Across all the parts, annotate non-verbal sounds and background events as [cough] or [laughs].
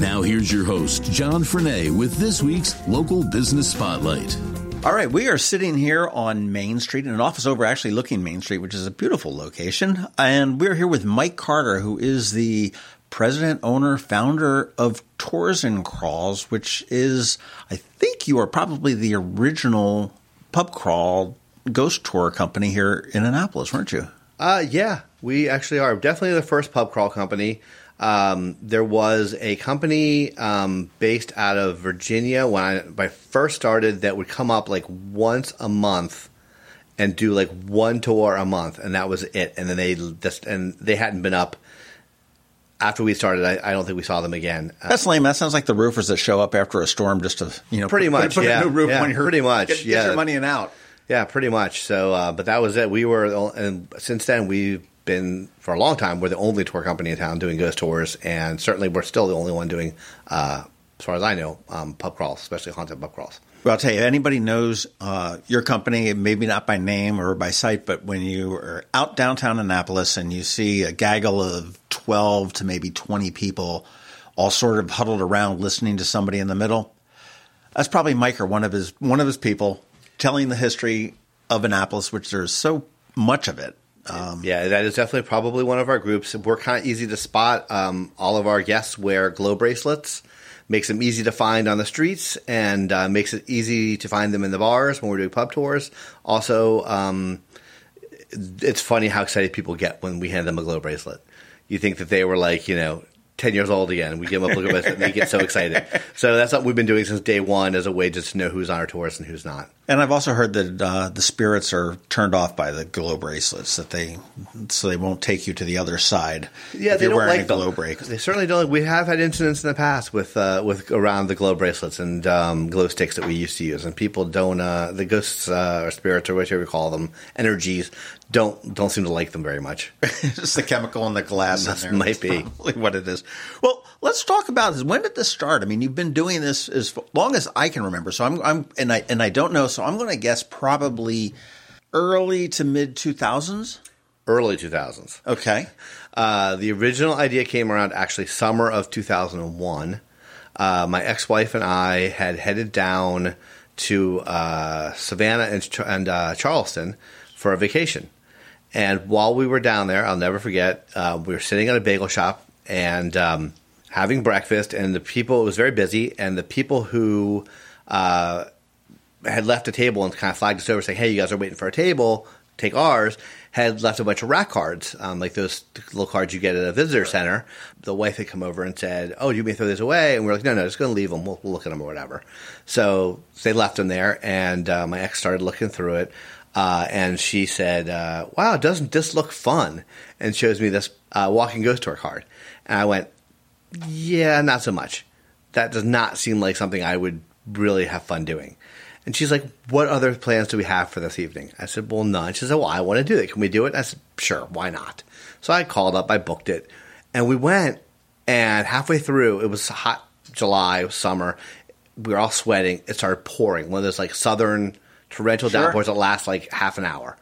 Now, here's your host, John Frenaye, with this week's Local Business Spotlight. All right, we are sitting here on Main Street in an office over actually looking Main Street, which is a beautiful location. And we're here with Mike Carter, who is the president, owner, founder of Tours and Crawls, which is, I think you are probably the original pub crawl ghost tour company here in Annapolis, weren't you? Uh, yeah, we actually are definitely the first pub crawl company. Um, there was a company um, based out of Virginia when I, when I first started that would come up like once a month and do like one tour a month, and that was it. And then they just and they hadn't been up after we started. I, I don't think we saw them again. Uh, That's lame. That sounds like the roofers that show up after a storm just to you know pretty put, much put yeah, a new roof yeah, on your pretty much get, yeah get your money and out. Yeah, pretty much. So, uh, but that was it. We were, and since then we've been for a long time. We're the only tour company in town doing ghost tours, and certainly we're still the only one doing, uh, as far as I know, um, pub crawls, especially haunted pub crawls. Well, I'll tell you, anybody knows uh, your company, maybe not by name or by sight, but when you are out downtown Annapolis and you see a gaggle of 12 to maybe 20 people all sort of huddled around listening to somebody in the middle, that's probably Mike or one of his one of his people telling the history of Annapolis, which there's so much of it. Um, yeah, that is definitely probably one of our groups. We're kind of easy to spot. Um, all of our guests wear glow bracelets makes them easy to find on the streets and uh, makes it easy to find them in the bars when we're doing pub tours. Also, um, it's funny how excited people get when we hand them a glow bracelet. You think that they were like, you know, 10 years old again. We give them a glow bracelet and they get so excited. So that's what we've been doing since day one as a way just to know who's on our tours and who's not. And I've also heard that uh, the spirits are turned off by the glow bracelets, that they so they won't take you to the other side. Yeah, they don't like a glow bracelet. They certainly don't. We have had incidents in the past with uh, with around the glow bracelets and um, glow sticks that we used to use, and people don't. Uh, the ghosts uh, or spirits or whatever you call them, energies don't don't seem to like them very much. [laughs] it's the chemical in the glass. That might be what it is. Well, let's talk about this. When did this start? I mean, you've been doing this as long as I can remember. So I'm, I'm and I and I don't know. So I'm going to guess probably early to mid 2000s. Early 2000s. Okay. Uh, the original idea came around actually summer of 2001. Uh, my ex-wife and I had headed down to uh, Savannah and, and uh, Charleston for a vacation. And while we were down there, I'll never forget, uh, we were sitting at a bagel shop and um, having breakfast, and the people, it was very busy, and the people who uh, had left a table and kind of flagged us over saying, hey, you guys are waiting for a table, take ours, had left a bunch of rack cards, um, like those little cards you get at a visitor center. The wife had come over and said, oh, you may throw these away? And we're like, no, no, just going to leave them. We'll, we'll, look at them or whatever. So they left them there, and uh, my ex started looking through it. Uh, and she said, uh, "Wow, doesn't this look fun?" And shows me this uh, walking ghost tour card, and I went, "Yeah, not so much. That does not seem like something I would really have fun doing." And she's like, "What other plans do we have for this evening?" I said, "Well, none." She said, "Well, I want to do it. Can we do it?" I said, "Sure, why not?" So I called up, I booked it, and we went. And halfway through, it was hot July, summer. We were all sweating. It started pouring. One of those like southern torrential sure. downpours that last like half an hour.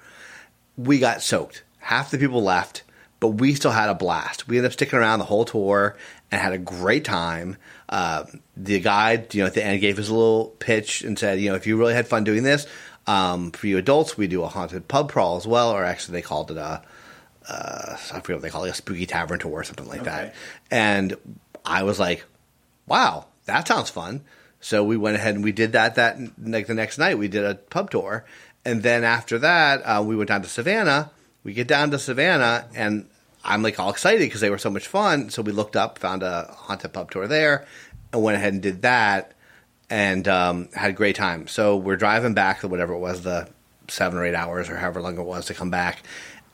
We got soaked. Half the people left, but we still had a blast. We ended up sticking around the whole tour and had a great time. Uh, the guide, you know, at the end gave us a little pitch and said, you know, if you really had fun doing this, um, for you adults, we do a haunted pub crawl as well, or actually they called it a, uh, I forget what they call it, a spooky tavern tour or something like okay. that. And I was like, wow, that sounds fun. So we went ahead and we did that. That like the next night, we did a pub tour, and then after that, uh, we went down to Savannah. We get down to Savannah, and I'm like all excited because they were so much fun. So we looked up, found a haunted pub tour there, and went ahead and did that, and um, had a great time. So we're driving back to whatever it was, the seven or eight hours or however long it was to come back.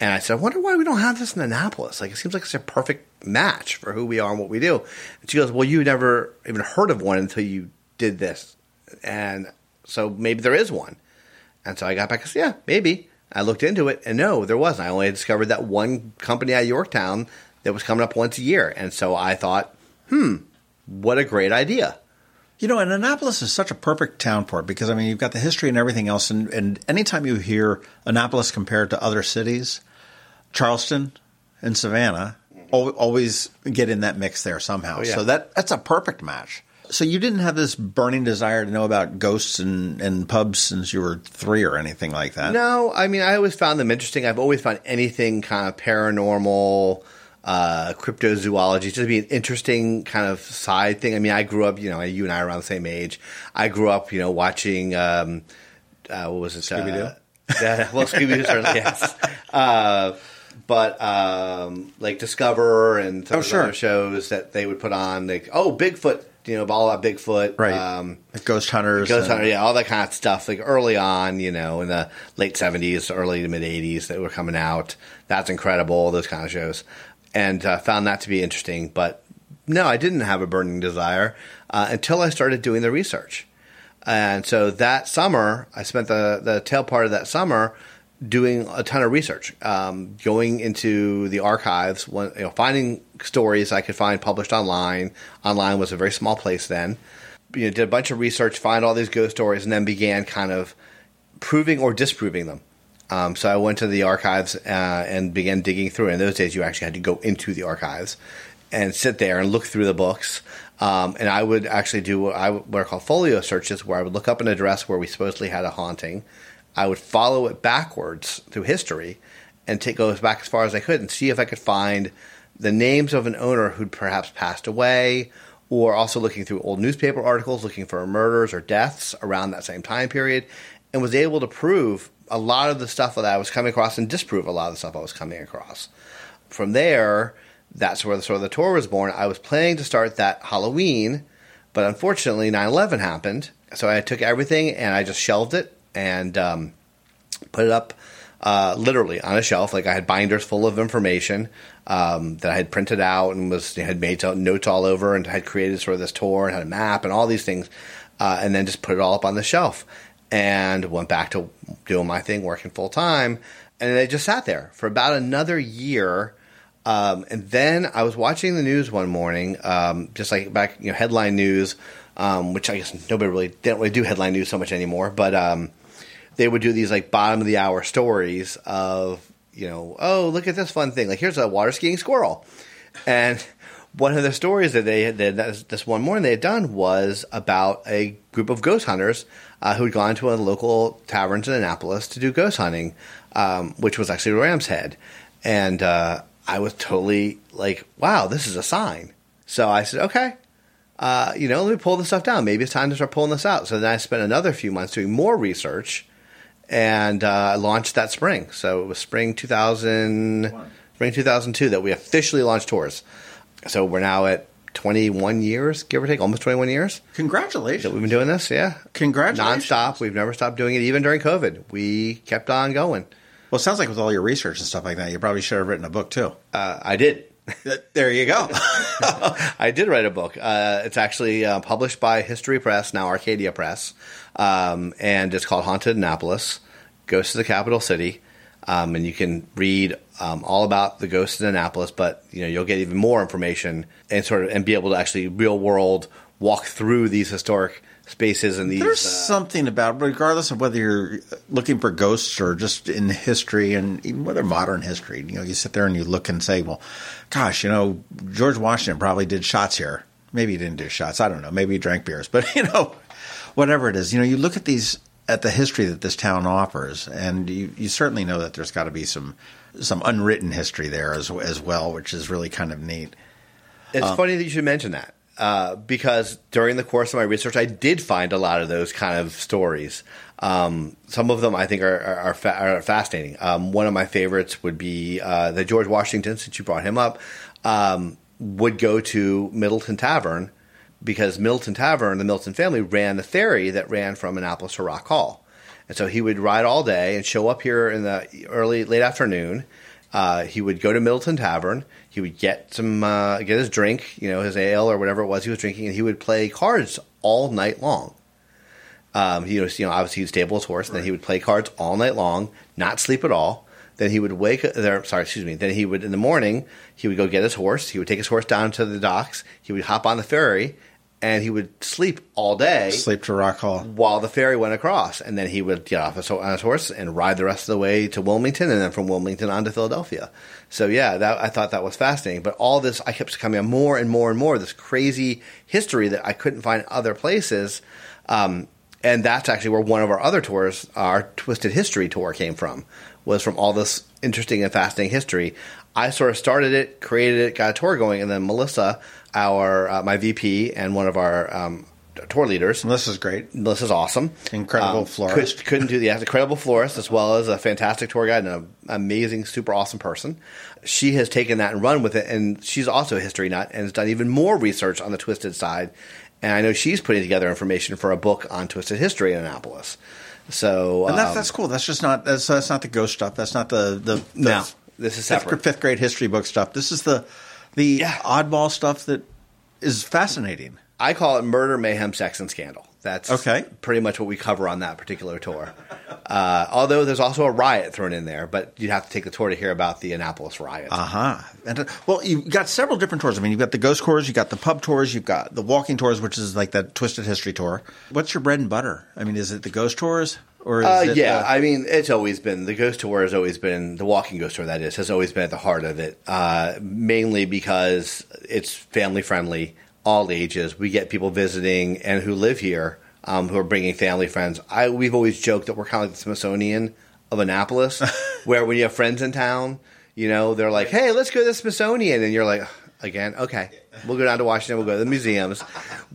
And I said, I wonder why we don't have this in Annapolis. Like, it seems like it's a perfect match for who we are and what we do. And she goes, Well, you never even heard of one until you did this. And so maybe there is one. And so I got back and said, yeah, maybe. I looked into it, and no, there wasn't. I only discovered that one company at Yorktown that was coming up once a year. And so I thought, hmm, what a great idea. You know, and Annapolis is such a perfect town for it because I mean you've got the history and everything else, and, and anytime you hear Annapolis compared to other cities, Charleston and Savannah always get in that mix there somehow. Oh, yeah. So that that's a perfect match. So you didn't have this burning desire to know about ghosts and, and pubs since you were three or anything like that. No, I mean, I always found them interesting. I've always found anything kind of paranormal, uh, cryptozoology just to be an interesting kind of side thing. I mean, I grew up, you know, you and I are around the same age. I grew up, you know, watching, um, uh, what was it? Scooby Doo? Uh, yeah, well, Scooby Doo [laughs] yes. Uh, but um, like Discover and some Oh, of the sure. other shows that they would put on, like oh Bigfoot, you know, all about Bigfoot, Right. Um, Like Ghost Hunters. Ghost and- Hunter, yeah, all that kind of stuff. Like early on, you know, in the late seventies, early to mid eighties, that were coming out. That's incredible. Those kind of shows, and uh, found that to be interesting. But no, I didn't have a burning desire uh, until I started doing the research. And so that summer, I spent the the tail part of that summer doing a ton of research, um, going into the archives, one, you know, finding stories I could find published online. Online was a very small place then. You know, did a bunch of research, find all these ghost stories, and then began kind of proving or disproving them. Um, so I went to the archives uh, and began digging through. In those days, you actually had to go into the archives and sit there and look through the books. Um, and I would actually do what I what folio searches, where I would look up an address where we supposedly had a haunting. I would follow it backwards through history and take goes back as far as I could and see if I could find the names of an owner who'd perhaps passed away, or also looking through old newspaper articles looking for murders or deaths around that same time period, and was able to prove a lot of the stuff that I was coming across and disprove a lot of the stuff I was coming across. From there, that's where the sort of the tour was born. I was planning to start that Halloween, but unfortunately 9/11 happened, so I took everything and I just shelved it and um, put it up uh, literally on a shelf. Like I had binders full of information um, that I had printed out and was had made notes all over and had created sort of this tour and had a map and all these things, uh, and then just put it all up on the shelf and went back to doing my thing, working full time, and I just sat there for about another year. Um, and then I was watching the news one morning, um, just like back, you know, headline news, um, which I guess nobody really didn't really do headline news so much anymore. But um, they would do these like bottom of the hour stories of, you know, oh look at this fun thing. Like here's a water skiing squirrel, and one of the stories that they had that this one morning they had done was about a group of ghost hunters uh, who had gone to a local taverns in Annapolis to do ghost hunting, um, which was actually Ram's Head, and uh, I was totally like, wow, this is a sign. So I said, okay, uh, you know, let me pull this stuff down. Maybe it's time to start pulling this out. So then I spent another few months doing more research, and uh, launched that spring. So it was spring 2000, spring 2002 that we officially launched tours. So we're now at 21 years, give or take, almost 21 years that Congratulations. we've been doing this. Yeah, Congratulations. nonstop. We've never stopped doing it, even during COVID. We kept on going. Well, it sounds like with all your research and stuff like that, you probably should have written a book too. Uh, I did. there you go. [laughs] I did write a book. Uh, it's actually uh, published by History Press, now Arcadia Press, um, and it's called Haunted Annapolis Ghosts of the Capital City. Um, and you can read um, all about the ghosts in Annapolis, but you know you'll get even more information and sort of and be able to actually real world walk through these historic spaces and these. There's uh, something about, regardless of whether you're looking for ghosts or just in history and even whether modern history, you know, you sit there and you look and say, well, gosh, you know, George Washington probably did shots here. Maybe he didn't do shots. I don't know. Maybe he drank beers, [laughs] but you know, whatever it is, you know, you look at these at the history that this town offers, and you, you certainly know that there's got to be some some unwritten history there as as well, which is really kind of neat. It's funny that you should mention that uh, because during the course of my research, I did find a lot of those kind of stories. Um, some of them I think are are, are, fa- are fascinating. Um, one of my favorites would be uh, that George Washington, since you brought him up, um, would go to Middleton Tavern because Middleton Tavern, the Middleton family, ran the ferry that ran from Annapolis to Rock Hall. And so he would ride all day and show up here in the early, late afternoon. Uh, he would go to Middleton Tavern. He would get some, uh, get his drink, you know, his ale or whatever it was he was drinking, and he would play cards all night long. Um, he was, you know, obviously he'd stable his horse, and then he would play cards all night long, not sleep at all. Then he would wake. Up there, sorry, excuse me. Then he would in the morning he would go get his horse. He would take his horse down to the docks. He would hop on the ferry, and he would sleep all day. Sleep to Rock Hall. while the ferry went across, and then he would get off his, on his horse and ride the rest of the way to Wilmington, and then from Wilmington on to Philadelphia. So yeah, that I thought that was fascinating. But all this, I kept coming on more and more and more this crazy history that I couldn't find other places. Um, and that's actually where one of our other tours, our Twisted History tour, came from. Was from all this interesting and fascinating history. I sort of started it, created it, got a tour going, and then Melissa, our uh, my VP and one of our um, tour leaders, Melissa's great. Melissa's awesome. Incredible florist. [laughs] Could, not do the yeah, incredible florist as well as a fantastic tour guide and an amazing, super awesome person. She has taken that and run with it, and she's also a history nut and has done even more research on the twisted side. And I know she's putting together information for a book on twisted history in Annapolis. So And that's um, that's cool. That's just not that's that's not the ghost stuff. That's not the the, the No, this is fifth, separate. fifth grade history book stuff. This is the the Yeah. oddball stuff that is fascinating. I call it murder, mayhem, sex, and scandal. That's Okay. pretty much what we cover on that particular tour. Uh, although there's also a riot thrown in there, but you'd have to take the tour to hear about the Annapolis riot. Uh huh. And uh, well, you've got several different tours. I mean, you've got the ghost tours, you've got the pub tours, you've got the walking tours, which is like that twisted history tour. What's your bread and butter? I mean, is it the ghost tours or is Uh, yeah, uh, I mean, it's always been the ghost tour has always been the walking ghost tour. That is has always been at the heart of it, uh, mainly because it's family friendly, all ages. We get people visiting and who live here um, who are bringing family friends. I we've always joked that we're kind of like the Smithsonian of Annapolis, [laughs] where when you have friends in town, you know, they're like, "Hey, let's go to the Smithsonian," and you're like. Again, okay. We'll go down to Washington. We'll go to the museums.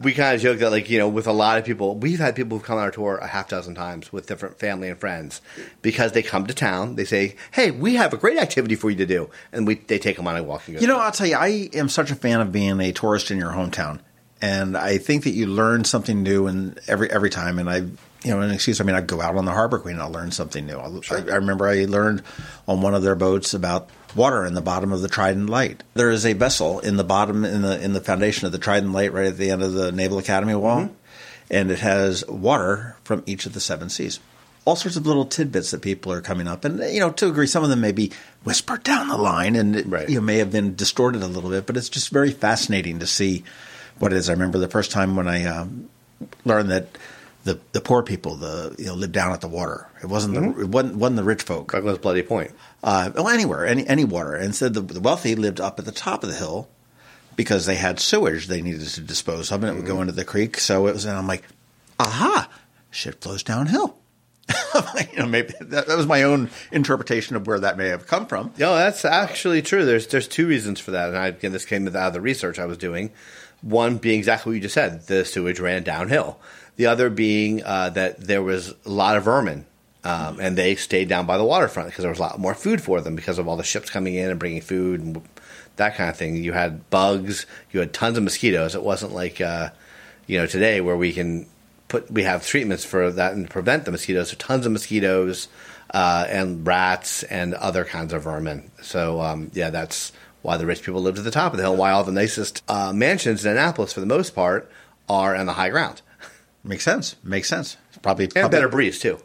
We kind of joke that, like, you know, with a lot of people, we've had people who've come on our tour a half dozen times with different family and friends because they come to town. They say, "Hey, we have a great activity for you to do," and we they take them on a walking. You know, I'll tell you, I am such a fan of being a tourist in your hometown, and I think that you learn something new and every every time. And I, you know, an excuse. I mean, I go out on the Harbor Queen and I'll learn something new. I'll- I, I remember I learned on one of their boats about water in the bottom of the Trident Light. There is a vessel in the bottom in the in the foundation of the Trident Light, right at the end of the Naval Academy wall, and it has water from each of the seven seas. All sorts of little tidbits that people are coming up, and you know, to agree, some of them may be whispered down the line, and it, Right. you know, may have been distorted a little bit, but it's just very fascinating to see what it is. I remember the first time when I um, learned that the the poor people, the you know, lived down at the water. It wasn't the it wasn't, wasn't the rich folk. Douglas Bloody Point. Uh, well, anywhere, any any water. And instead, the, the wealthy lived up at the top of the hill because they had sewage they needed to dispose of, and it would go into the creek. So it was, and I'm like, aha, shit flows downhill. [laughs] you know, maybe that, that was my own interpretation of where that may have come from. No, that's actually true. There's there's two reasons for that, and I, again, this came out of the research I was doing. One being exactly what you just said: the sewage ran downhill. The other being uh, that there was a lot of vermin, um, and they stayed down by the waterfront because there was a lot more food for them because of all the ships coming in and bringing food and that kind of thing. You had bugs, you had tons of mosquitoes. It wasn't like uh, you know today where we can put we have treatments for that and prevent the mosquitoes. So tons of mosquitoes uh, and rats and other kinds of vermin. So um, yeah, that's why the rich people lived at the top of the hill. Why all the nicest uh, mansions in Annapolis, for the most part, are on the high ground Makes sense. Makes sense. Probably, and better breeze too.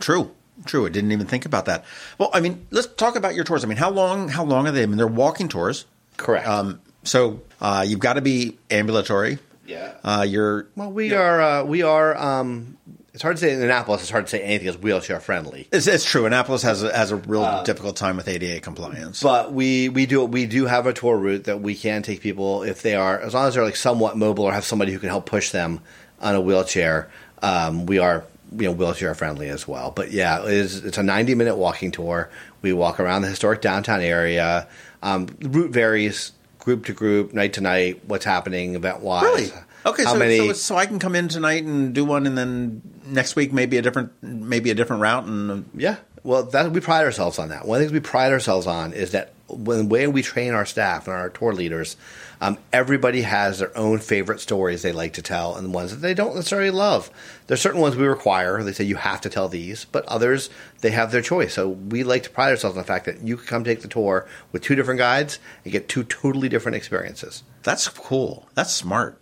True, true. I didn't even think about that. Well, I mean, let's talk about your tours. I mean, how long? How long are they? I mean, they're walking tours. Correct. Um, so uh, you've got to be ambulatory. Yeah. Uh, you're well, we are uh, we are. Um, it's hard to say in Annapolis. It's hard to say anything is wheelchair friendly. It's, it's true. Annapolis has a, has a real difficult time with ADA compliance. But we, we do we do have a tour route that we can take people if they are as long as they're like somewhat mobile or have somebody who can help push them on a wheelchair. Um, we are you know wheelchair friendly as well. But yeah, it is, it's a ninety minute walking tour. We walk around the historic downtown area. Um, the route varies group to group, night to night. What's happening event wise? really? Okay, so, many? so so I can come in tonight and do one, and then next week maybe a different maybe a different route, and uh, Yeah. Well, that we pride ourselves on that. One of the things we pride ourselves on is that when the way we train our staff and our tour leaders, um, everybody has their own favorite stories they like to tell, and the ones that they don't necessarily love. There's certain ones we require. They say you have to tell these, but others they have their choice. So we like to pride ourselves on the fact that you can come take the tour with two different guides and get two totally different experiences. that's cool. That's smart.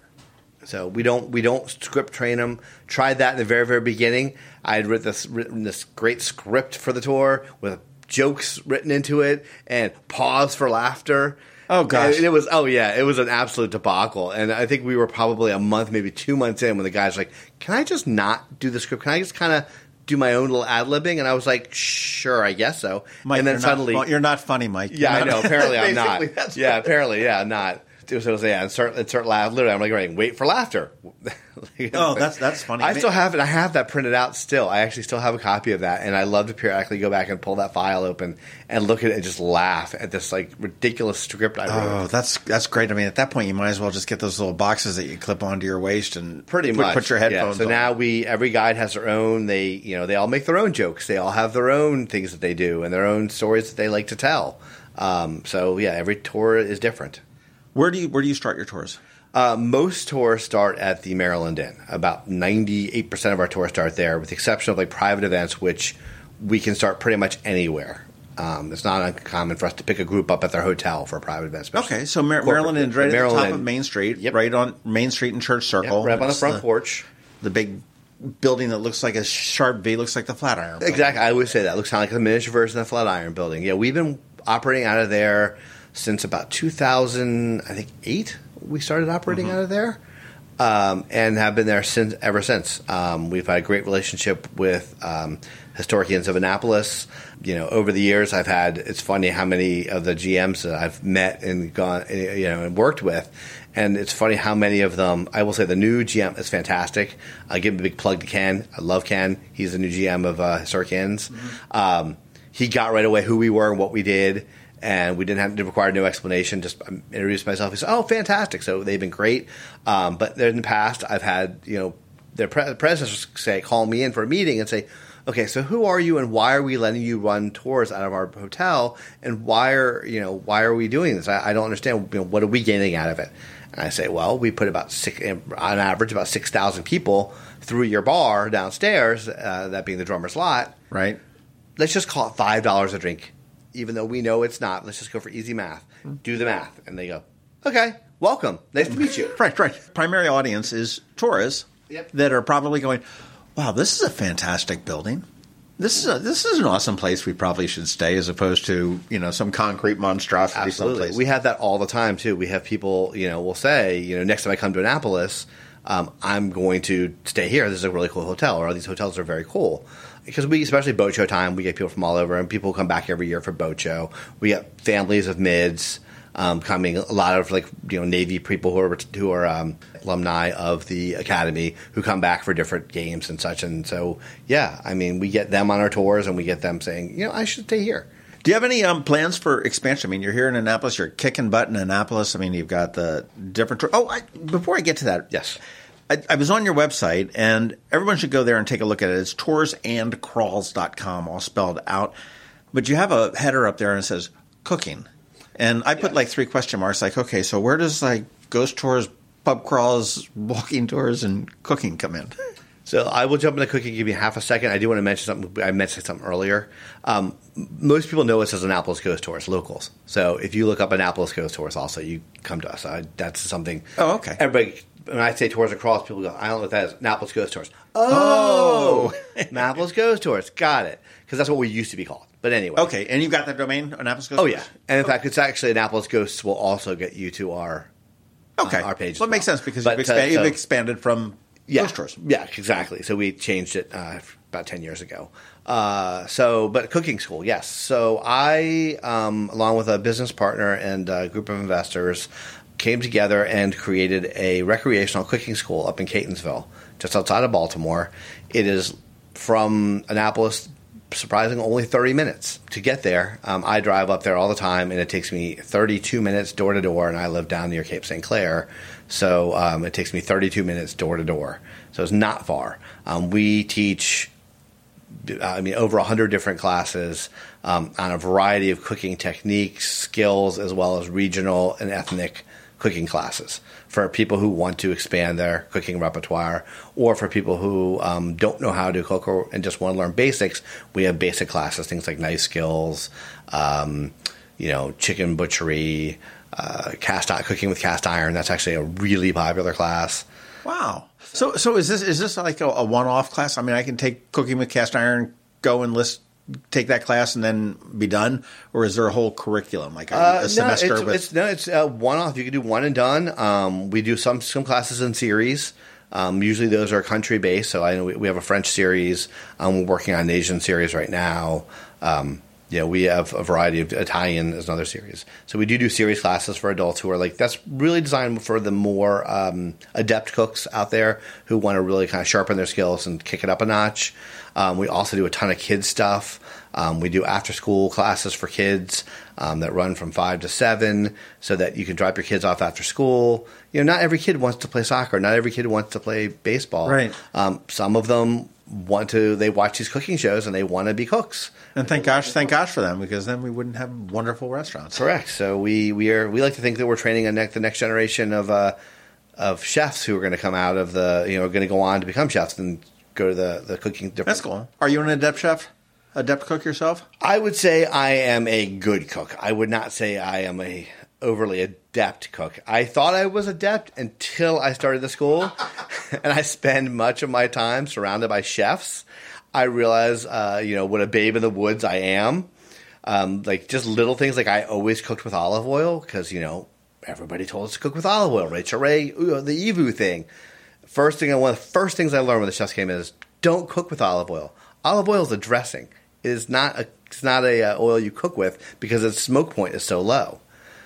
So we don't we don't script train them. Tried that in the very very beginning. I had written this written this great script for the tour with jokes written into it and pause for laughter. Oh, gosh. And it was oh yeah, it was an absolute debacle. And I think we were probably a month, maybe two months in when the guys like, "Can I just not do the script? Can I just kind of do my own little ad libbing?" And I was like, "Sure, I guess so." Mike, and then you're suddenly, not, you're not funny, Mike. yeah, I You're know. not- [laughs] Apparently, I'm not. Yeah, apparently, yeah, I'm not. So it was, yeah, insert, insert laugh. Literally, I'm like, right, wait for laughter. [laughs] Oh, that's- that's funny. I still have it. I have that printed out still. I actually still have a copy of that, and I love to periodically go back and pull that file open and look at it and just laugh at this like ridiculous script I wrote. Oh, that's that's great. I mean, at that point, you might as well just get those little boxes that you clip onto your waist and Pretty put, much. put your Yeah, headphones. So on. now we every guide has their own. They you know they all make their own jokes. They all have their own things that they do and their own stories that they like to tell. Um, so yeah, every tour is different. Where do you where do you start your tours? Uh, most tours start at the Maryland Inn. About ninety-eight percent of our tours start there, with the exception of like private events, which we can start pretty much anywhere. Um, it's not uncommon for us to pick a group up at their hotel for a private event. Okay, so Mar- Maryland is right at Maryland the top of Main Street, Yep. right on Main Street and Church Circle. right up on the front porch. The big building that looks like a sharp V looks like the Flatiron. Building. Exactly. I always say that. It looks kind of like a miniature version of the Flatiron building. Yeah, we've been operating out of there since about 2000, I think, eight. We started operating Mm-hmm. out of there. Um, and have been there since ever since. Um, we've had a great relationship with um, Historic Inns of Annapolis. You know, over the years, I've had. It's funny how many of the GMs that I've met and gone, you know, and worked with, and it's funny how many of them. I will say the new GM is fantastic. I give him a big plug to Ken. I love Ken. He's the new GM of uh, Historic Inns. Um, he got right away who we were and what we did and we didn't have to require no explanation. Just um, introduced myself. He said, "Oh, fantastic!" So they've been great. Um, but in the past, I've had you know their pre- predecessors say call me in for a meeting and say, "Okay, so who are you and why are we letting you run tours out of our hotel and why are you know why are we doing this? I, I don't understand. You know, what are we gaining out of it?" And I say, "Well, we put about six, on average about six thousand people through your bar downstairs, uh, that being the drummer's lot." right? let's just call it five dollars a drink, even though we know it's not. Let's just go for easy math. Do the math, and they go, okay, welcome, nice to meet you. Right, right. Primary audience is tourists Yep. that are probably going, "Wow, this is a fantastic building. This is a, this is an awesome place. We probably should stay, as opposed to you know some concrete monstrosity Absolutely, someplace." we have that all the time too. We have people, you know, will say, you know, next time I come to Annapolis, um, I'm going to stay here. This is a really cool hotel, or these hotels are very cool. Because we, especially boat show time, we get people from all over, and people come back every year for boat show. We get families of mids um, coming, a lot of like you know Navy people who are who are um, alumni of the academy who come back for different games and such. And so, yeah, I mean, we get them on our tours, and we get them saying, you know, I should stay here. Do you have any um, plans for expansion? I mean, you're here in Annapolis. You're kicking butt in Annapolis. I mean, you've got the different. tour- Oh, I, before I get to that, Yes. I, I was on your website, and everyone should go there and take a look at it. It's toursandcrawls.com, all spelled out. But you have a header up there and it says cooking. And I put like three question marks like, okay, so where does like ghost tours, pub crawls, walking tours, and cooking come in? [laughs] So I will jump into cooking. Give you half a second. I do want to mention something. I mentioned something earlier. Um, most people know us as Annapolis Ghost Tours, locals. So if you look up Annapolis Ghost Tours, also you come to us. I, that's something. Oh, okay. Everybody, when I say tours across, people go, "I don't know what that is." Annapolis Ghost Tours. Oh, [laughs] Annapolis Ghost Tours. Got it. Because that's what we used to be called. But anyway. Okay, and you've got that domain, Annapolis Ghost Oh Tours? yeah, and in fact, it's actually Annapolis Ghosts will also get you to our Okay. uh, our page. Well, it makes sense because But, you've, uh, expa- so- you've expanded from yeah, ghost tours. Yeah, exactly. So we changed it uh, about ten years ago. Uh, so, but cooking school, yes. So I, um, along with a business partner and a group of investors, came together and created a recreational cooking school up in Catonsville, just outside of Baltimore. It is from Annapolis. Surprising, only 30 minutes to get there. Um, I drive up there all the time, and it takes me 32 minutes door to door. And I live down near Cape St. Clair, so um, it takes me 32 minutes door to door. So it's not far. Um, we teach I mean, over 100 different classes um, on a variety of cooking techniques, skills, as well as regional and ethnic cooking classes for people who want to expand their cooking repertoire or for people who um, don't know how to cook or, and just want to learn basics. We have basic classes, things like knife skills, um, you know, chicken butchery, uh, cast cooking with cast iron. That's actually a really popular class. Wow. So so is this is this like a, a one off class? I mean, I can take cooking with cast iron, go and list take that class and then be done, or is there a whole curriculum like a, Uh, a semester? No, it's, with, it's, no, it's uh, one off. You can do one and done. Um, we do some some classes in series. Um, usually those are country based. So I know we, we have a French series. Um, we're working on an Asian series right now. Um, yeah, we have a variety of Italian is another series. So we do do series classes for adults who are like that's really designed for the more um, adept cooks out there who want to really kind of sharpen their skills and kick it up a notch. Um, we also do a ton of kids stuff. Um, we do after school classes for kids um, that run from five to seven, so that you can drop your kids off after school. You know, not every kid wants to play soccer. Not every kid wants to play baseball. Right. Um, some of them want to. They watch these cooking shows and they want to be cooks. and thank gosh, thank gosh for them because then we wouldn't have wonderful restaurants. Correct. So we we are we like to think that we're training a next the next generation of uh, of chefs who are going to come out of the you know going to go on to become chefs and go to the the cooking. That's cool. Are you an adept chef? Adept cook yourself? I would say I am a good cook. I would not say I am a overly adept cook. I thought I was adept until I started the school, [laughs] and I spend much of my time surrounded by chefs. I realize, uh, you know, what a babe in the woods I am. Um, like just little things, like I always cooked with olive oil because you know everybody told us to cook with olive oil. Rachael Ray, the EVOO thing. First thing, one of the first things I learned when the chefs came in is don't cook with olive oil. Olive oil is a dressing. It is not a it's not a uh, oil you cook with because its smoke point is so low.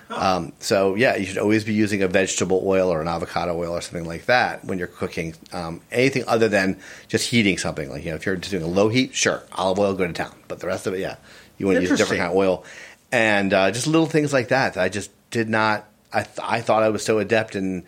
Um, so yeah, you should always be using a vegetable oil or an avocado oil or something like that when you're cooking. Um, anything other than just heating something, like you know, if you're just doing a low heat, sure, olive oil, go to town. But the rest of it, yeah, you want to use a different kind of oil, and uh, just little things like that. that I just did not. I th- I thought I was so adept in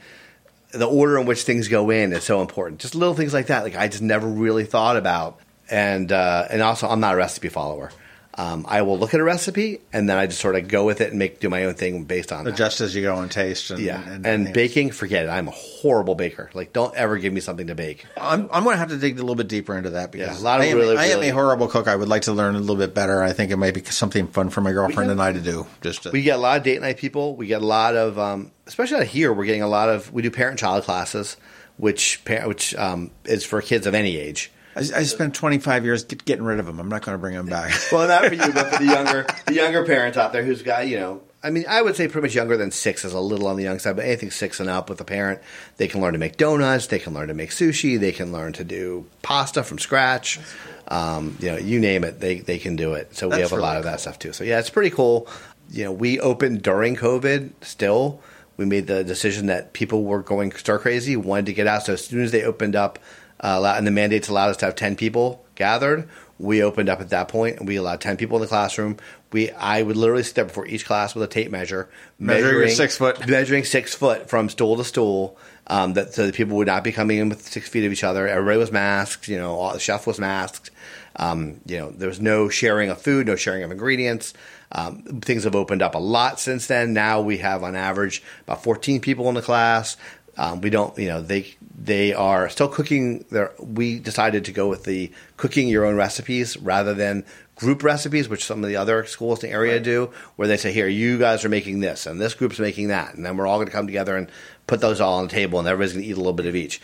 the order in which things go in is so important. Just little things like that, like I just never really thought about. And uh, and also, I'm not a recipe follower. Um, I will look at a recipe and then I just sort of go with it and make do my own thing based on that. As you go and taste. And, Yeah, and, and, baking, forget it. I'm a horrible baker. Like, don't ever give me something to bake. I'm, I'm going to have to dig a little bit deeper into that because Yeah, a lot of I, am, really- I am really- a horrible cook. I would like to learn a little bit better. I think it might be something fun for my girlfriend get- and I to do. Just to, We get a lot of date night people. We get a lot of, um, especially out here, we're getting a lot of. We do parent child classes, which which um, is for kids of any age. I, I spent 25 years getting rid of them. I'm not going to bring them back. [laughs] Well, not for you, but for the younger the younger parents out there who's got you know. I mean, I would say pretty much younger than six is a little on the young side, but anything six and up with a parent, they can learn to make donuts, they can learn to make sushi, they can learn to do pasta from scratch. Um, you know, you name it, they they can do it. So we That's have a lot of that cool. stuff too. So yeah, it's pretty cool. You know, we opened during COVID. Still, we made the decision that people were going stir crazy, wanted to get out. So as soon as they opened up, uh, and the mandates allowed us to have ten people gathered, we opened up at that point, and we allowed ten people in the classroom. We, I would literally sit there before each class with a tape measure, Measuring your six foot. measuring six foot from stool to stool. Um, that so that people would not be coming in with six feet of each other. Everybody was masked. You know, all, the chef was masked. Um, you know, there was no sharing of food, no sharing of ingredients. Um, things have opened up a lot since then. Now we have, on average, about 14 people in the class. Um, we don't, you know, they they are still cooking. Their, we decided to go with the cooking your own recipes rather than group recipes, which some of the other schools in the area do, where they say, "Here, you guys are making this, and this group's making that," and then we're all going to come together and put those all on the table, and everybody's going to eat a little bit of each.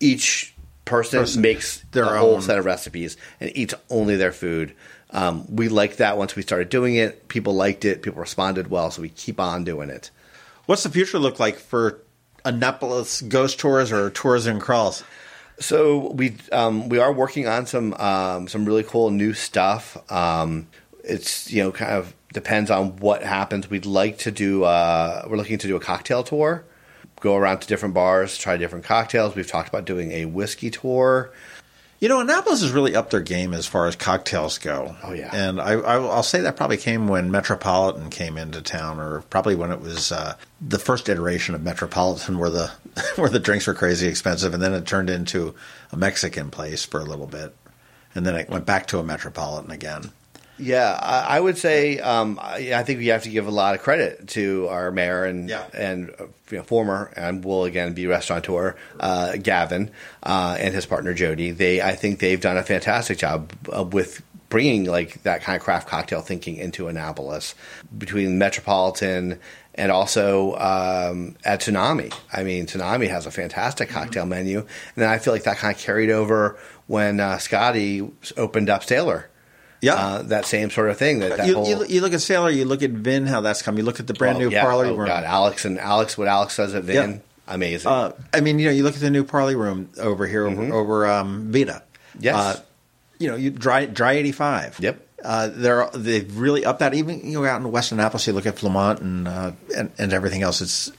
Each person, Person- makes their their whole own. set of recipes and eats only their food. Um, we liked that once we started doing it. People liked it. People responded well, so we keep on doing it. What's the future look like for Annapolis ghost tours or tours and crawls? So we um, we are working on some um, some really cool new stuff. Um, it's you know kind of depends on what happens. We'd like to do. Uh, we're looking to do a cocktail tour, go around to different bars, try different cocktails. We've talked about doing a whiskey tour. You know, Annapolis has really upped their game as far as cocktails go. Oh, yeah. and I, I, I'll say that probably came when Metropolitan came into town, or probably when it was uh, the first iteration of Metropolitan, where the [laughs] where the drinks were crazy expensive, and then it turned into a Mexican place for a little bit, and then it went back to a Metropolitan again. Yeah, I, I would say um, I, I think we have to give a lot of credit to our mayor and Yeah. and uh, you know, former and will again be restaurateur uh, Gavin uh, and his partner Jody. They I think they've done a fantastic job uh, with bringing like that kind of craft cocktail thinking into Annapolis between Metropolitan and also um, at Tsunami. I mean, Tsunami has a fantastic Mm-hmm. cocktail menu, and then I feel like that kind of carried over when uh, Scotty opened up Sailor. Yeah. uh, that same sort of thing. That, that You, whole, you, you look at Sailor, you look at Vin, how that's come. You look at the brand Oh, new yeah. Parlay Oh, Room. God, Alex and Alex, what Alex does at Vin, Yeah. amazing. Uh, I mean, you know, you look at the new Parlay Room over here over, over um, Vita. Mm-hmm. Yes. Uh, you know, you dry dry eighty five. Yep. Uh, they're they've really upped that. Even you know, out in Western Annapolis, you look at Flamant and uh, and, and everything else. It's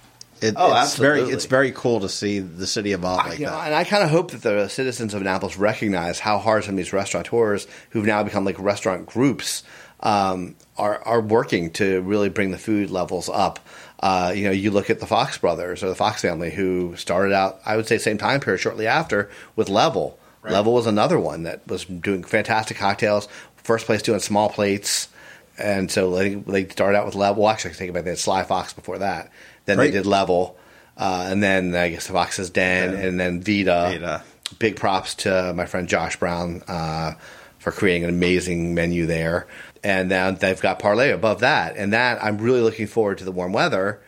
it, Oh, it's very absolutely. it's very cool to see the city evolve like know, that. and I kind of hope that the citizens of Annapolis recognize how hard some of these restaurateurs, who've now become like restaurant groups, um, are are working to really bring the food levels up. Uh, you know, you look at the Fox brothers or the Fox family, who started out, I would say, same time period, shortly after, with Level. Level was another one that was doing fantastic cocktails. First place doing small plates. And so they, they started out with Level. Well, actually, I think about that. Sly Fox before that. Then Right. they did Level. Uh, and then I guess the Fox's Den, Yeah. and then Vita. Vita. Big props to my friend Josh Brown uh, for creating an amazing menu there. And then they've got Parlay above that. And that I'm really looking forward to the warm weather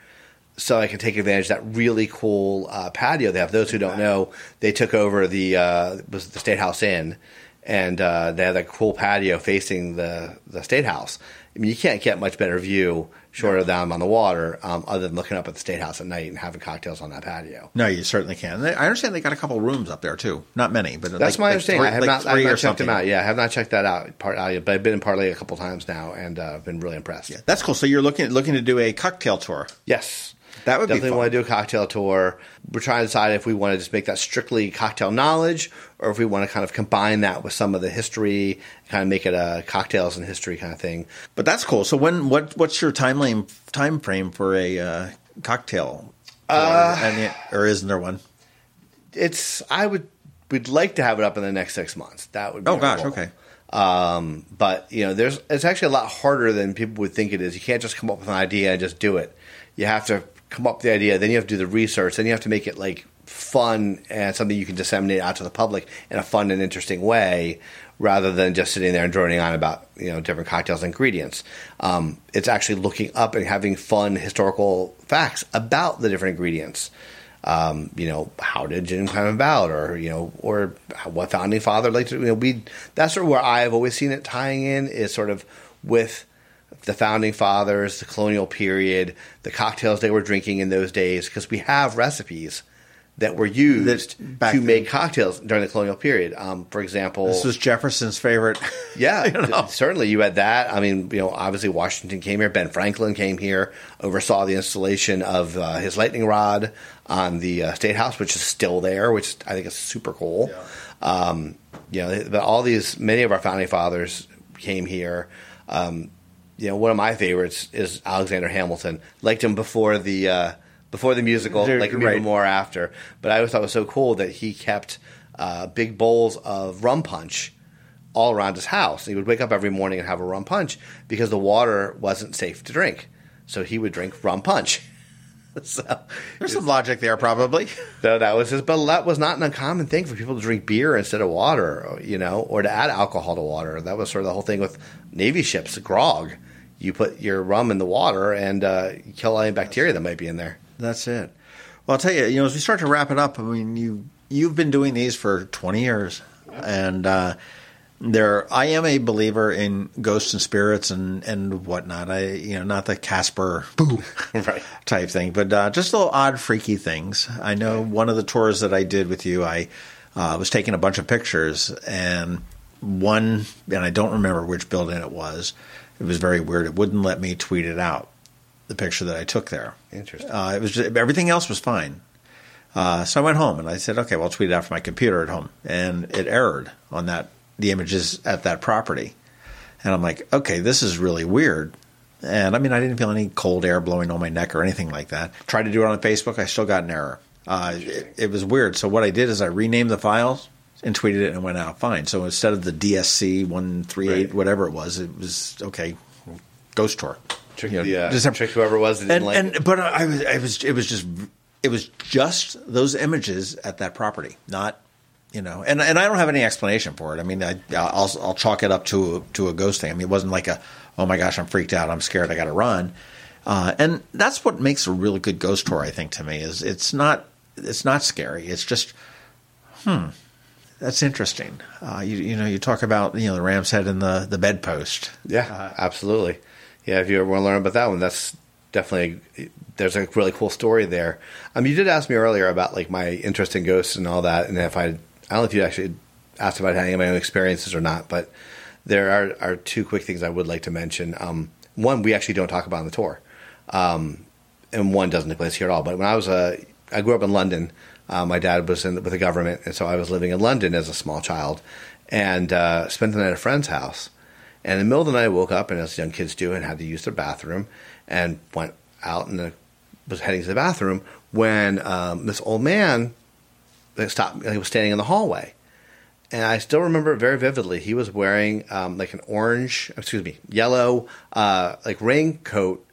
so I can take advantage of that really cool uh, patio they have. Those who don't know, they took over the uh, was the State House Inn, and uh, they had a cool patio facing the the State House. I mean, you can't get much better view short of them on the water, um, other than looking up at the State House at night and having cocktails on that patio. No, you certainly can. They, I understand they got a couple rooms up there too. Not many, but That's like- my like understanding. three- I have like not, I have not checked them out. Yeah, I have not checked that out, part, uh, but I've been in Parlay a couple times now, and uh, been really impressed. Yeah, That's cool. So you're looking looking to do a cocktail tour. Yes. That would be definitely want to do a cocktail tour. We're trying to decide if we want to just make that strictly cocktail knowledge, or if we want to kind of combine that with some of the history, kind of make it a cocktails and history kind of thing. But that's cool. So when what what's your time lane, time frame for a uh, cocktail? Uh, yet, or isn't there one? It's I would we'd like to have it up in the next six months. That would be Oh gosh, goal. okay. Um, but you know, there's it's actually a lot harder than people would think it is. You can't just come up with an idea and just do it. You have to come up with the idea, then you have to do the research, then you have to make it like fun and something you can disseminate out to the public in a fun and interesting way, rather than just sitting there and droning on about you know different cocktails and ingredients. Um, it's actually looking up and having fun historical facts about the different ingredients um, you know, how did gin come about, or you know, or what founding father like to, you know, we that's sort of where I've always seen it tying in is sort of with the founding fathers, the colonial period, the cocktails they were drinking in those days, because we have recipes that were used That- to then. make cocktails during the colonial period. Um, for example, This was Jefferson's favorite. [laughs] yeah, [laughs] You know? certainly you had that. I mean, you know, obviously Washington came here. Ben Franklin came here, oversaw the installation of uh, his lightning rod on the uh, State House, which is still there, which I think is super cool. Um, you know, all these, many of our founding fathers came here. Um, you know, one of my favorites is Alexander Hamilton. Liked him before the uh, before the musical, Right. like him even more after. But I always thought it was so cool that he kept uh, big bowls of rum punch all around his house. He would wake up every morning and have a rum punch because the water wasn't safe to drink. So he would drink rum punch. [laughs] so, There's some logic there, probably. [laughs] so that was his, but that was not an uncommon thing for people to drink beer instead of water, you know, or to add alcohol to water. That was sort of the whole thing with Navy ships, grog. You put your rum in the water and uh, you kill any bacteria that might be in there. That's it. Well, I'll tell you. You know, as we start to wrap it up, I mean, you you've been doing these for 20 years, and uh, there, I am a believer in ghosts and spirits and and whatnot. I, you know, not the Casper boo [laughs] Right. type thing, but uh, just little odd, freaky things. I know one of the tours that I did with you, I uh, was taking a bunch of pictures, and one, and I don't remember which building it was. It was very weird. It wouldn't let me tweet it out. The picture that I took there. Interesting. Uh, it was just, everything else was fine. Uh, so I went home and I said, okay, well, I'll tweet it out from my computer at home, and it errored on that the images at that property, and I'm like, okay, this is really weird. And I mean, I didn't feel any cold air blowing on my neck or anything like that. Tried to do it on Facebook, I still got an error. Uh, it, it was weird. So what I did is I renamed the files and tweeted it and it went out fine. So instead of the DSC one three eight whatever it was, it was okay. Ghost tour. Trick, You know, the, uh, trick whoever it was that and, like and it. but I was, I was, it was just, it was just those images at that property, not you know, and and I don't have any explanation for it. I mean, I, I'll I'll chalk it up to a, to a ghost thing. I mean, it wasn't like a oh my gosh, I'm freaked out, I'm scared, I got to run. Uh, and that's what makes a really good ghost tour, I think, to me is it's not it's not scary. It's just hmm, that's interesting. Uh, you you know, you talk about you know the ram's head and the the bedpost. Yeah, uh, absolutely. Yeah, if you ever want to learn about that one, that's definitely there's a really cool story there. Um, you did ask me earlier about like my interest in ghosts and all that, and if I I don't know if you actually asked about any of my own experiences or not, but there are, are two quick things I would like to mention. Um, one, we actually don't talk about on the tour, um, and one doesn't take place here at all. But when I was a, I grew up in London. Uh, my dad was in, with the government, and so I was living in London as a small child, and uh, spent the night at a friend's house. And in the middle of the night, I woke up, and as young kids do, and had to use their bathroom, and went out and was heading to the bathroom when um, this old man they stopped. He was standing in the hallway, and I still remember it very vividly. He was wearing um, like an orange, excuse me, yellow, uh, like raincoat,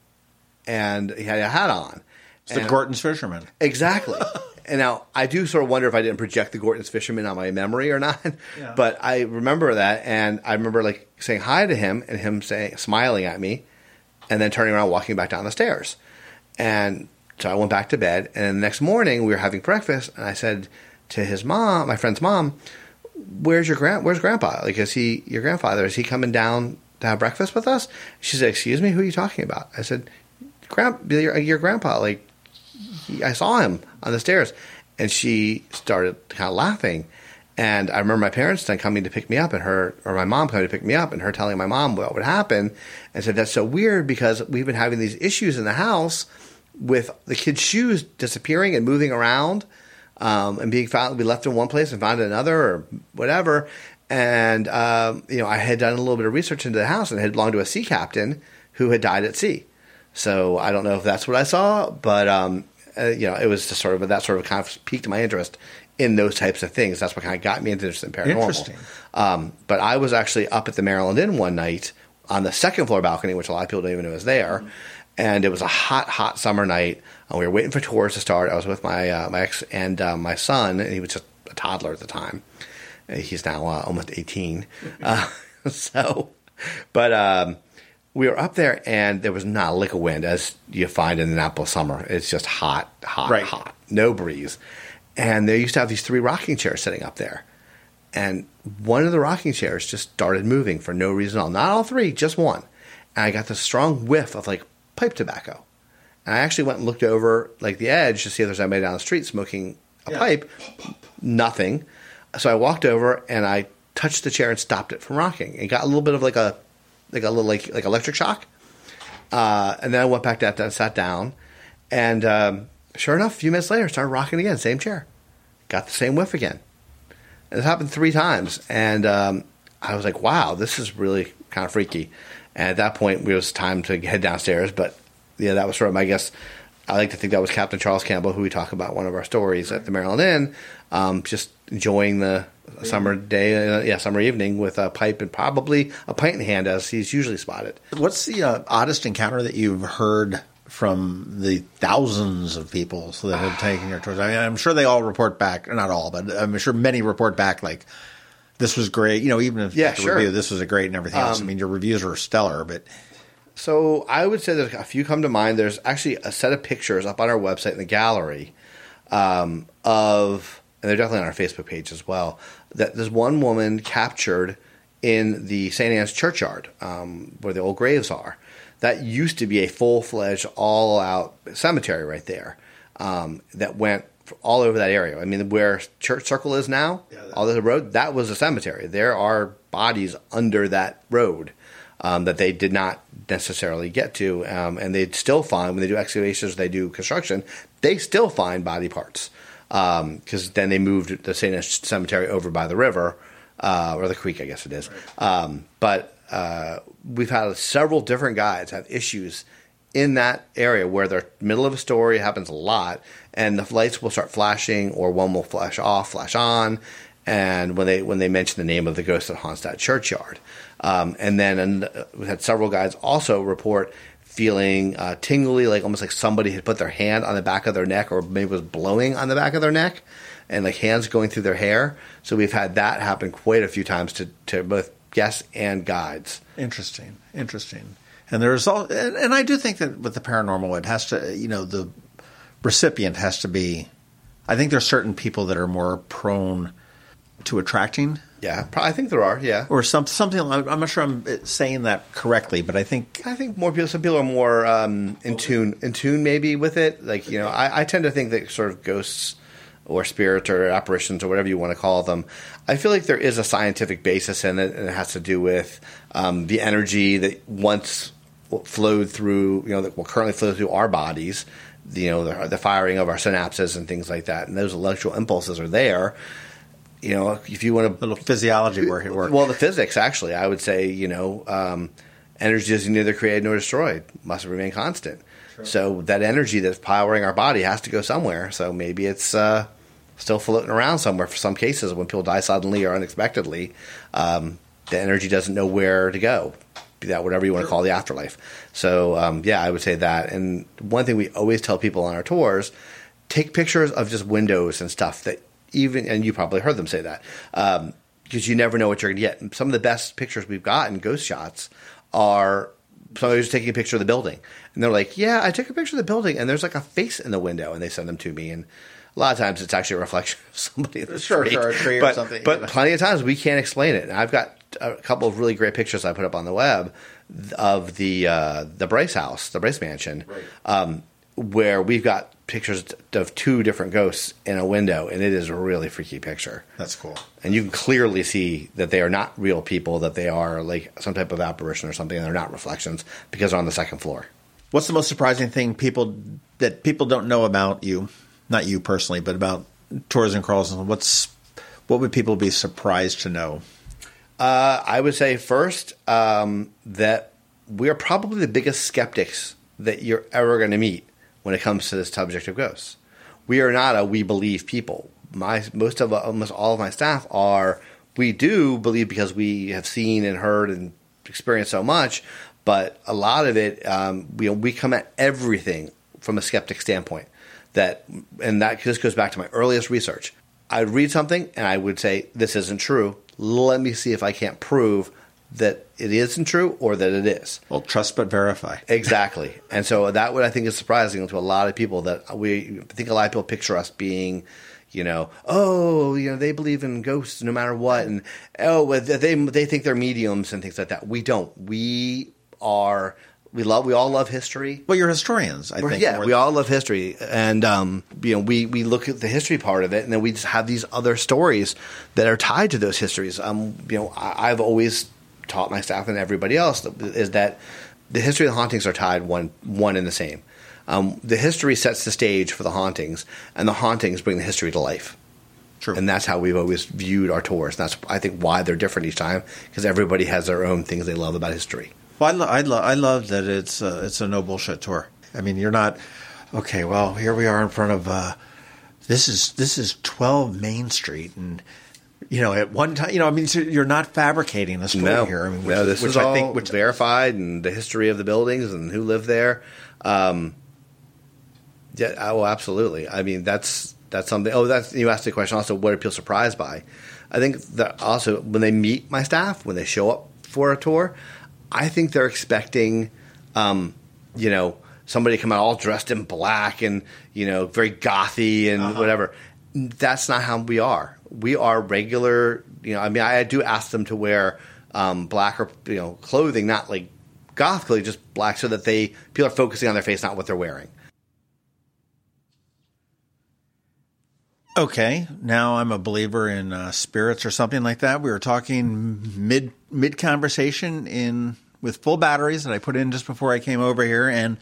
and he had a hat on. It's and, the Gorton's fisherman. Exactly. [laughs] and now I do sort of wonder if I didn't project the Gorton's fisherman on my memory or not. Yeah. [laughs] But I remember that, and I remember like saying hi to him, and him saying, smiling at me, and then turning around, walking back down the stairs. And so I went back to bed, and the next morning we were having breakfast, and I said to his mom, my friend's mom, "Where's your grand? Where's Grandpa? Like, is he your grandfather? Is he coming down to have breakfast with us?" She said, "Excuse me, who are you talking about?" I said, "Grand, your, your grandpa. Like, he, I saw him on the stairs." And she started kind of laughing. And I remember my parents then coming to pick me up, and her or my mom coming to pick me up, and her telling my mom what would happen, and said that's so weird because we've been having these issues in the house with the kids' shoes disappearing and moving around um, and being found, be left in one place and found in another or whatever. And um, you know, I had done a little bit of research into the house and it had belonged to a sea captain who had died at sea. So I don't know if that's what I saw, but um, uh, you know, it was just sort of that sort of kind of piqued my interest in those types of things. That's what kind of got me interested in paranormal. Interesting. Um, but I was actually up at the Maryland Inn one night on the second floor balcony, which a lot of people don't even know is there. Mm-hmm and it was a hot, hot summer night. And we were waiting for tours to start. I was with my uh, my ex and uh, my son, and he was just a toddler at the time. He's now uh, almost eighteen. [laughs] Uh, [laughs] so, but um, we were up there, and there was not a lick of wind, as you find in Annapolis summer. It's just hot, hot, right. hot, no breeze. And they used to have these three rocking chairs sitting up there. And one of the rocking chairs just started moving for no reason at all. Not all three, just one. And I got this strong whiff of like pipe tobacco. And I actually went and looked over like the edge to see if there's anybody down the street smoking a yeah. pipe. Nothing. So I walked over and I touched the chair and stopped it from rocking. It got a little bit of like a like a little like like electric shock. Uh, and then I went back down and sat down, and um, sure enough, a few minutes later, started rocking again, same chair, got the same whiff again. And it happened three times, and um, I was like, "Wow, this is really kind of freaky." And at that point, it was time to head downstairs. But yeah, that was sort of, I guess, I like to think that was Captain Charles Campbell, who we talk about one of our stories at the Maryland Inn, um, just enjoying the summer day, uh, yeah, summer evening with a pipe and probably a pint in hand, as he's usually spotted. What's the uh, oddest encounter that you've heard from the thousands of people that have taken your tours? I mean, I'm sure they all report back, not all, but I'm sure many report back like this was great. You know, even if yeah, sure. review, this was a great and everything else. Um, I mean, your reviews are stellar, but so I would say that a few come to mind. There's actually a set of pictures up on our website in the gallery um, of, and they're definitely on our Facebook page as well. That there's one woman captured in the St. Anne's churchyard um, where the old graves are. That used to be a full fledged, all out cemetery right there um, that went all over that area. I mean, where Church Circle is now, yeah, all the road, that was a cemetery. There are bodies under that road um, that they did not necessarily get to, um, and they still find when they do excavations, they do construction, they still find body parts because um, then they moved the St. Cemetery over by the river uh, or the creek, I guess it is. Right. Um, but uh, we've had several different guides have issues in that area where the middle of a story happens a lot and the lights will start flashing or one will flash off flash on and when they when they mention the name of the ghost haunts that churchyard um, and then and we had several guys also report feeling uh, tingly like almost like somebody had put their hand on the back of their neck or maybe was blowing on the back of their neck and like hands going through their hair. So we've had that happen quite a few times to, to both guests and guides. Interesting, interesting. And there's all, and, and I do think that with the paranormal, it has to, you know, the recipient has to be. I think there's certain people that are more prone to attracting Yeah, I think there are. Yeah, or some something. I'm not sure I'm saying that correctly, but I think I think more people. Some people are more um, in tune, in tune maybe with it. Like you know, I, I tend to think that sort of ghosts or spirits or apparitions or whatever you want to call them. I feel like there is a scientific basis in it, and it has to do with um, the energy that once flowed through, you know, that will currently flow through our bodies. You know, the, the firing of our synapses and things like that, and those electrical impulses are there. You know, if you want to little physiology work at work. well, the physics, actually, I would say, you know, um, energy is neither created nor destroyed, must remain constant. So that energy that's powering our body has to go somewhere. So maybe it's uh, still floating around somewhere for some cases when people die suddenly or unexpectedly. Um, the energy doesn't know where to go. Be that whatever you want to call the afterlife. So um, yeah, I would say that. And one thing we always tell people on our tours: take pictures of just windows and stuff that even and you probably heard them say that um, because you never know what you're going to get. And some of the best pictures we've gotten, ghost shots, are somebody who's taking a picture of the building, and they're like, "Yeah, I took a picture of the building, and there's like a face in the window," and they send them to me, and a lot of times it's actually a reflection [laughs] of somebody in the Sure, street. sure, a tree or but, something, But you know. plenty of times we can't explain it. And I've got a couple of really great pictures I put up on the web of the uh, the Brice house, the Brice mansion, um, where we've got pictures of two different ghosts in a window, and it is a really freaky picture. That's cool. And you can clearly see that they are not real people; that they are like some type of apparition or something, and they're not reflections because they're on the second floor. What's the most surprising thing people that people don't know about you? Not you personally, but about tours and crawls. And what's what would people be surprised to know? Uh, I would say first um, that we are probably the biggest skeptics that you're ever going to meet when it comes to this subject of ghosts. We are not a we believe people. My most of almost all of my staff are we do believe because we have seen and heard and experienced so much, but a lot of it um, we we come at everything from a skeptic standpoint. That and that just goes back to my earliest research. I'd read something and I would say this isn't true. Let me see if I can't prove that it isn't true or that it is. Well, trust but verify. [laughs] Exactly. And so that what I think is surprising to a lot of people that we I think a lot of people picture us being, you know, oh, you know, they believe in ghosts no matter what, and oh, they they think they're mediums and things like that. We don't. We are. We love. We all love history. Well, you're historians, I We're- think. yeah, we all love history, and um, you know, we we look at the history part of it, and then we just have these other stories that are tied to those histories. Um, you know, I, I've always taught my staff and everybody else is that the history of the hauntings are tied one one and the same. Um, the history sets the stage for the hauntings, and the hauntings bring the history to life. True. And that's how we've always viewed our tours. And That's I think why they're different each time because everybody has their own things they love about history. Well, I, lo- I, lo- I love that it's uh, it's a no bullshit tour. I mean, you're not okay. Well, here we are in front of uh, this is this is 12 Main Street, and you know, at one time, you know, I mean, so you're not fabricating a story no, here. I mean, which, no, this which is I all think, which verified and the history of the buildings and who lived there. Um, yeah, oh, absolutely. I mean, that's that's something. Oh, that's you asked the question also. What are people surprised by? I think that also when they meet my staff, when they show up for a tour, I think they're expecting, um, you know, somebody to come out all dressed in black and you know very gothy and whatever. That's not how we are. We are regular. You know, I mean, I do ask them to wear um, black or you know clothing, not like goth clothing, just black, so that they people are focusing on their face, not what they're wearing. Okay, now I'm a believer in uh, spirits or something like that. We were talking mid mid conversation in with full batteries that I put in just before I came over here, and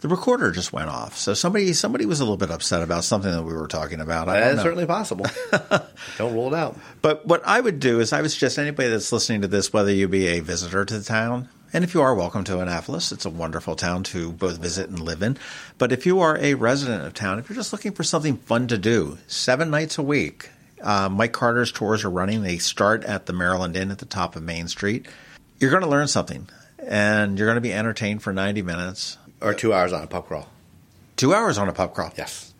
the recorder just went off. So somebody somebody was a little bit upset about something that we were talking about. I That know. certainly possible. [laughs] Don't rule it out. But what I would do is I would suggest anybody that's listening to this, whether you be a visitor to the town, and if you are welcome to Annapolis, it's a wonderful town to both visit and live in. But if you are a resident of town, if you're just looking for something fun to do, seven nights a week, uh, Mike Carter's tours are running. They start at the Maryland Inn at the top of Main Street. You're going to learn something, and you're going to be entertained for 90 minutes. Or two hours on a pub crawl. Two hours on a pub crawl. Yes.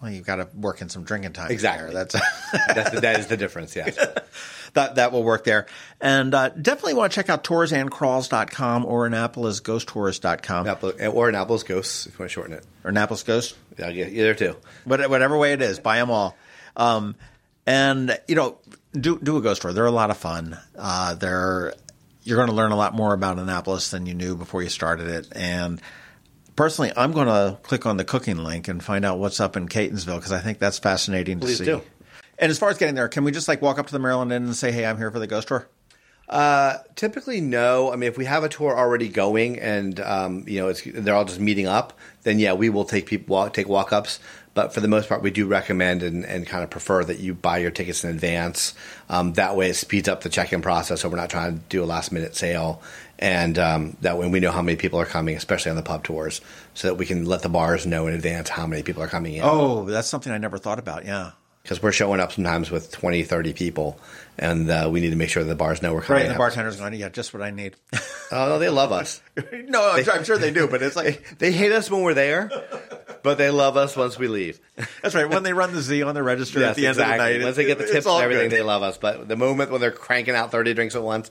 Well, you've got to work in some drinking time. Exactly. There. That's [laughs] [laughs] That's the, that is the difference. Yes. [laughs] that that will work there. And uh, definitely want to check out toursandcrawls.com or AnnapolisGhostTours.com Apple, or Annapolis Ghosts, if you want to shorten it. or Annapolis Ghost. Yeah, yeah, either two. What- whatever way it is, buy them all. Um, and you know, do do a ghost tour. They're a lot of fun. Uh, they're you're going to learn a lot more about Annapolis than you knew before you started it. And personally, I'm going to click on the cooking link and find out what's up in Catonsville because I think that's fascinating Please to see. do. And as far as getting there, can we just like walk up to the Maryland Inn and say, "Hey, I'm here for the ghost tour"? Typically, no. I mean, if we have a tour already going and um, you know it's, they're all just meeting up, then yeah, we will take people walk, take walk ups. But for the most part, we do recommend and, and kind of prefer that you buy your tickets in advance. Um, that way, it speeds up the check in process, so we're not trying to do a last minute sale. And um, that way, we know how many people are coming, especially on the pub tours, so that we can let the bars know in advance how many people are coming in. Oh, that's something I never thought about. Yeah. Because we're showing up sometimes with 20, 30 people, and uh, we need to make sure that the bars know we're coming. Right, and the bartender's going, yeah, just what I need. [laughs] Oh, no, they love us. [laughs] no, I'm, sure, I'm sure they do, but it's like [laughs] They hate us when we're there, but they love us once we leave. that's right. When they run the Z on the register at Yes, the end of the night, Once they get the tips and everything, good. they love us. But the moment when they're cranking out 30 drinks at once,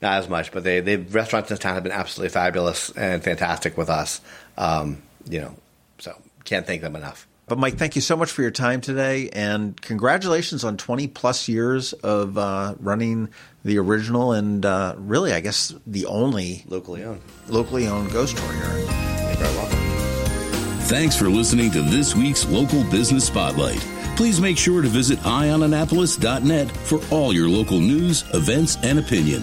not as much. But they, they restaurants in this town have been absolutely fabulous and fantastic with us. Um, you know, so can't thank them enough. But Mike, thank you so much for your time today, and congratulations on 20 plus years of uh, running the original and uh, really, I guess, the only Locally owned. locally owned ghost tour here. You're very welcome. Thanks for listening to this week's Local Business Spotlight. Please make sure to visit eyeonannapolis.net for all your local news, events, and opinion.